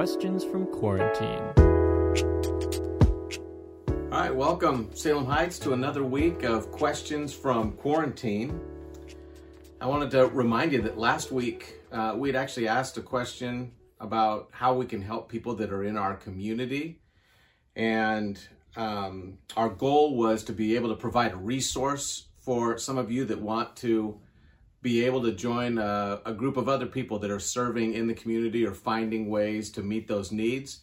Questions from Quarantine. All right, welcome, Salem Heights, to another week of Questions from Quarantine. I wanted to remind you that last week uh, we had actually asked a question about how we can help people that are in our community. And um, our goal was to be able to provide a resource for some of you that want to be able to join a, a, group of other people that are serving in the community or finding ways to meet those needs.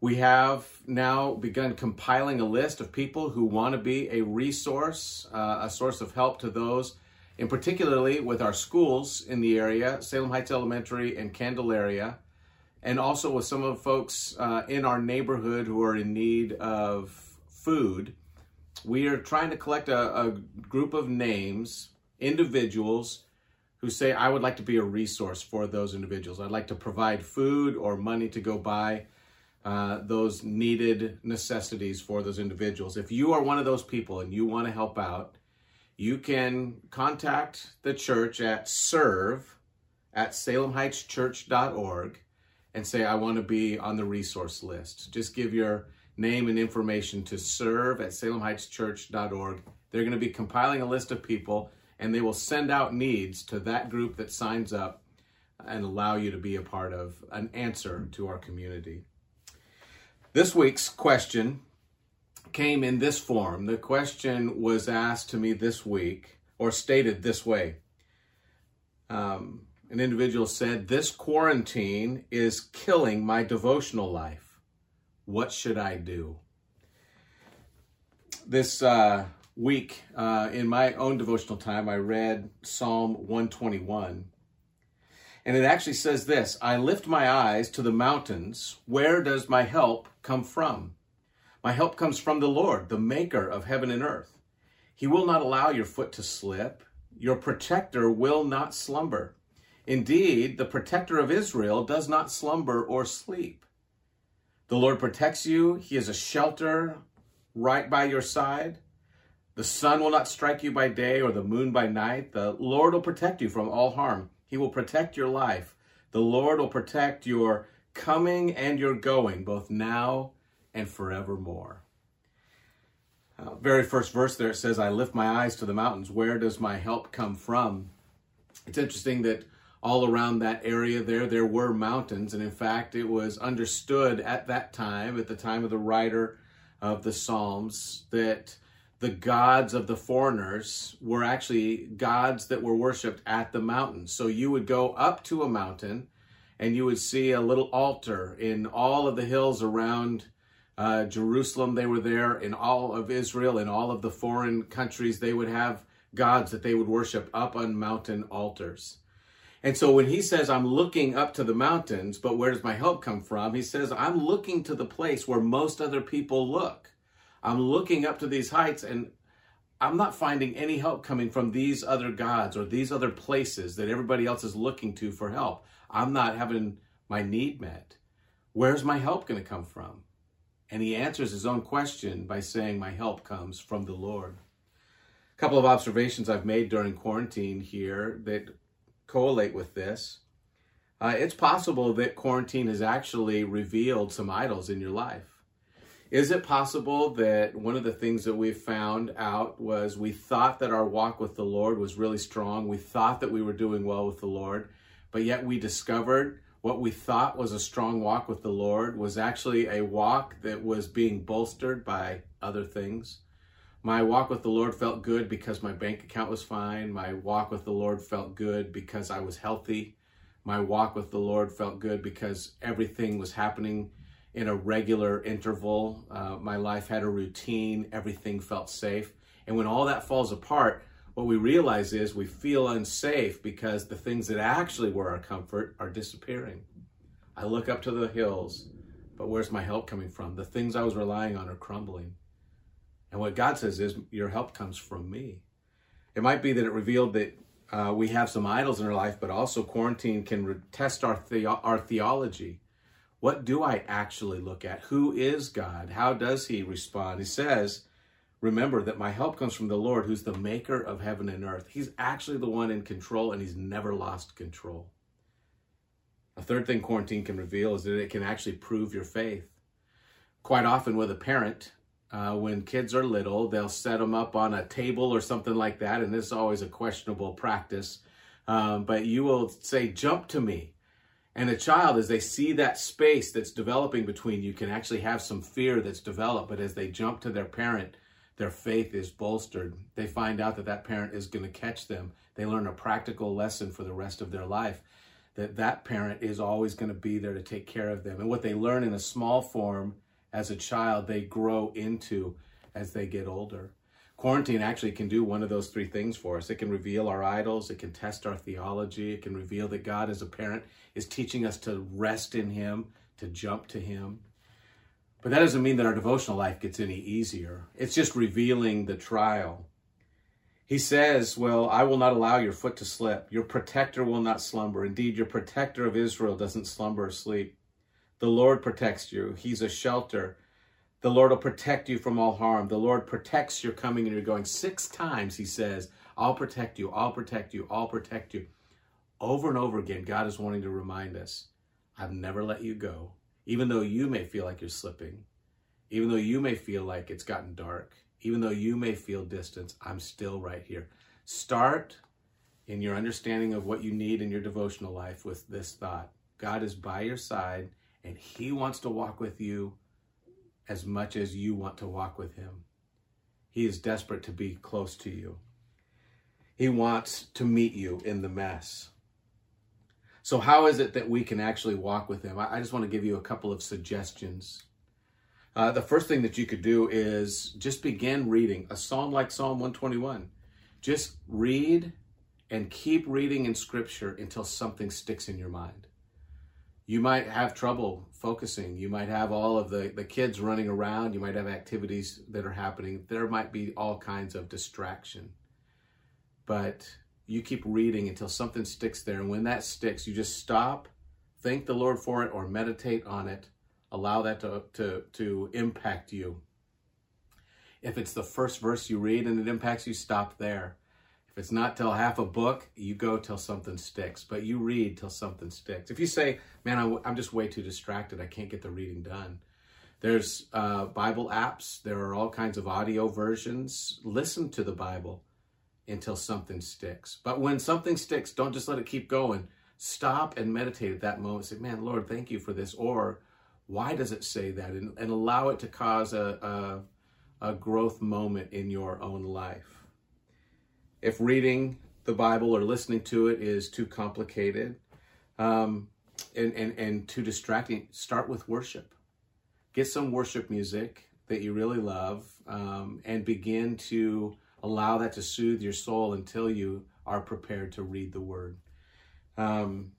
We have now begun compiling a list of people who want to be a resource, uh, a source of help to those, and particularly with our schools in the area, Salem Heights Elementary and Candelaria, and also with some of folks uh, in our neighborhood who are in need of food. We are trying to collect a, a group of names, individuals who say, I would like to be a resource for those individuals. I'd like to provide food or money to go buy uh, those needed necessities for those individuals. If you are one of those people and you want to help out, you can contact the church at serve at salemheightschurch.org and say, I want to be on the resource list. Just give your name and information to serve at salemheightschurch.org. They're going to be compiling a list of people and they will send out needs to that group that signs up and allow you to be a part of an answer to our community. This week's question came in this form. The question was asked to me this week, or stated this way. Um, an individual said, This quarantine is killing my devotional life. What should I do? This uh, week, uh, in my own devotional time, I read Psalm 121. And it actually says this I lift my eyes to the mountains. Where does my help come from? My help comes from the Lord, the maker of heaven and earth. He will not allow your foot to slip. Your protector will not slumber. Indeed, the protector of Israel does not slumber or sleep. The Lord protects you. He is a shelter right by your side. The sun will not strike you by day or the moon by night. The Lord will protect you from all harm. He will protect your life. The Lord will protect your coming and your going, both now and forevermore. Uh, very first verse there says, I lift my eyes to the mountains. Where does my help come from? It's interesting that all around that area there, there were mountains. And in fact, it was understood at that time, at the time of the writer of the Psalms, that the gods of the foreigners were actually gods that were worshiped at the mountains. So you would go up to a mountain and you would see a little altar in all of the hills around uh, Jerusalem. They were there in all of Israel, in all of the foreign countries. They would have gods that they would worship up on mountain altars. And so when he says, I'm looking up to the mountains, but where does my help come from? He says, I'm looking to the place where most other people look. I'm looking up to these heights and I'm not finding any help coming from these other gods or these other places that everybody else is looking to for help. I'm not having my need met. Where's my help going to come from? And he answers his own question by saying, My help comes from the Lord. A couple of observations I've made during quarantine here that correlate with this. Uh, it's possible that quarantine has actually revealed some idols in your life. Is it possible that one of the things that we found out was we thought that our walk with the Lord was really strong? We thought that we were doing well with the Lord, but yet we discovered what we thought was a strong walk with the Lord was actually a walk that was being bolstered by other things. My walk with the Lord felt good because my bank account was fine. My walk with the Lord felt good because I was healthy. My walk with the Lord felt good because everything was happening in a regular interval. Uh, my life had a routine. Everything felt safe. And when all that falls apart, what we realize is we feel unsafe because the things that actually were our comfort are disappearing. I look up to the hills, but where's my help coming from? The things I was relying on are crumbling. And what God says is, your help comes from me. It might be that it revealed that uh, we have some idols in our life, but also quarantine can re- test our, the- our theology. What do I actually look at? Who is God? How does he respond? He says, Remember that my help comes from the Lord, who's the maker of heaven and earth. He's actually the one in control, and he's never lost control. A third thing quarantine can reveal is that it can actually prove your faith. Quite often, with a parent, uh, when kids are little, they'll set them up on a table or something like that, and this is always a questionable practice. Um, but you will say, Jump to me. And a child, as they see that space that's developing between you, can actually have some fear that's developed. But as they jump to their parent, their faith is bolstered. They find out that that parent is going to catch them. They learn a practical lesson for the rest of their life that that parent is always going to be there to take care of them. And what they learn in a small form as a child, they grow into as they get older. Quarantine actually can do one of those three things for us. It can reveal our idols, it can test our theology, it can reveal that God as a parent is teaching us to rest in Him, to jump to Him. But that doesn't mean that our devotional life gets any easier. It's just revealing the trial. He says, Well, I will not allow your foot to slip. Your protector will not slumber. Indeed, your protector of Israel doesn't slumber or sleep. The Lord protects you. He's a shelter. The Lord will protect you from all harm. The Lord protects your coming and your going. Six times he says, I'll protect you, I'll protect you, I'll protect you. Over and over again, God is wanting to remind us, I've never let you go. Even though you may feel like you're slipping, even though you may feel like it's gotten dark, even though you may feel distance, I'm still right here. Start in your understanding of what you need in your devotional life with this thought God is by your side and he wants to walk with you as much as you want to walk with him. He is desperate to be close to you. He wants to meet you in the mess. So, how is it that we can actually walk with him? I just want to give you a couple of suggestions. Uh, the first thing that you could do is just begin reading a psalm like Psalm 121. Just read and keep reading in scripture until something sticks in your mind you might have trouble focusing. You might have all of the, the kids running around. You might have activities that are happening. There might be all kinds of distraction. But you keep reading until something sticks there. And when that sticks, you just stop, thank the Lord for it, or meditate on it. Allow that to, to, to impact you. If it's the first verse you read and it impacts you, stop there. If it's not till half a book, you go till something sticks, but you read till something sticks. If you say, man, I'm just way too distracted, I can't get the reading done. There's uh, Bible apps, there are all kinds of audio versions. Listen to the Bible until something sticks. But when something sticks, don't just let it keep going. Stop and meditate at that moment. Say, man, Lord, thank you for this. Or why does it say that? And, and allow it to cause a, a, a growth moment in your own life. If reading the Bible or listening to it is too complicated um, and, and, and too distracting, start with worship. Get some worship music that you really love um, and begin to allow that to soothe your soul until you are prepared to read the word. Um,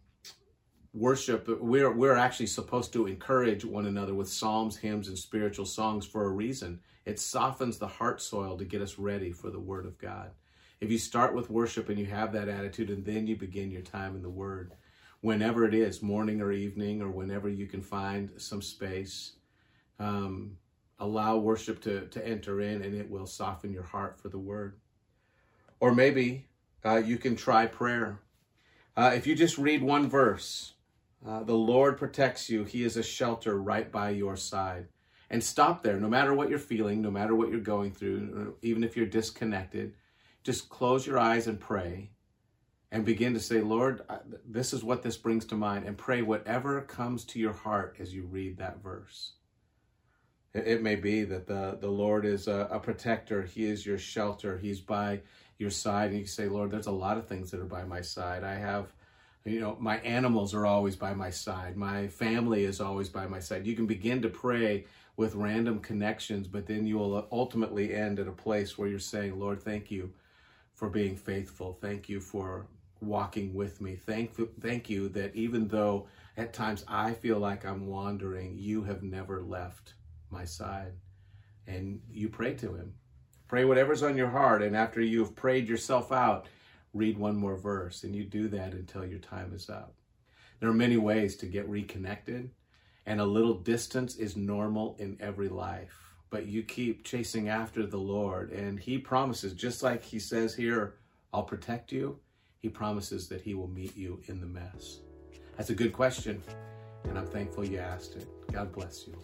worship, we're, we're actually supposed to encourage one another with psalms, hymns, and spiritual songs for a reason. It softens the heart soil to get us ready for the word of God. If you start with worship and you have that attitude, and then you begin your time in the Word, whenever it is, morning or evening, or whenever you can find some space, um, allow worship to, to enter in and it will soften your heart for the Word. Or maybe uh, you can try prayer. Uh, if you just read one verse, uh, the Lord protects you, He is a shelter right by your side. And stop there, no matter what you're feeling, no matter what you're going through, even if you're disconnected just close your eyes and pray and begin to say, Lord, this is what this brings to mind, and pray whatever comes to your heart as you read that verse. It may be that the, the Lord is a, a protector, He is your shelter, He's by your side, and you say, Lord, there's a lot of things that are by my side. I have, you know, my animals are always by my side, my family is always by my side. You can begin to pray with random connections, but then you will ultimately end at a place where you're saying, Lord, thank you for being faithful. Thank you for walking with me. Thank, thank you that even though at times I feel like I'm wandering, you have never left my side. And you pray to him. Pray whatever's on your heart. And after you've prayed yourself out, read one more verse. And you do that until your time is up. There are many ways to get reconnected, and a little distance is normal in every life but you keep chasing after the Lord. And he promises, just like he says here, I'll protect you, he promises that he will meet you in the mess. That's a good question, and I'm thankful you asked it. God bless you.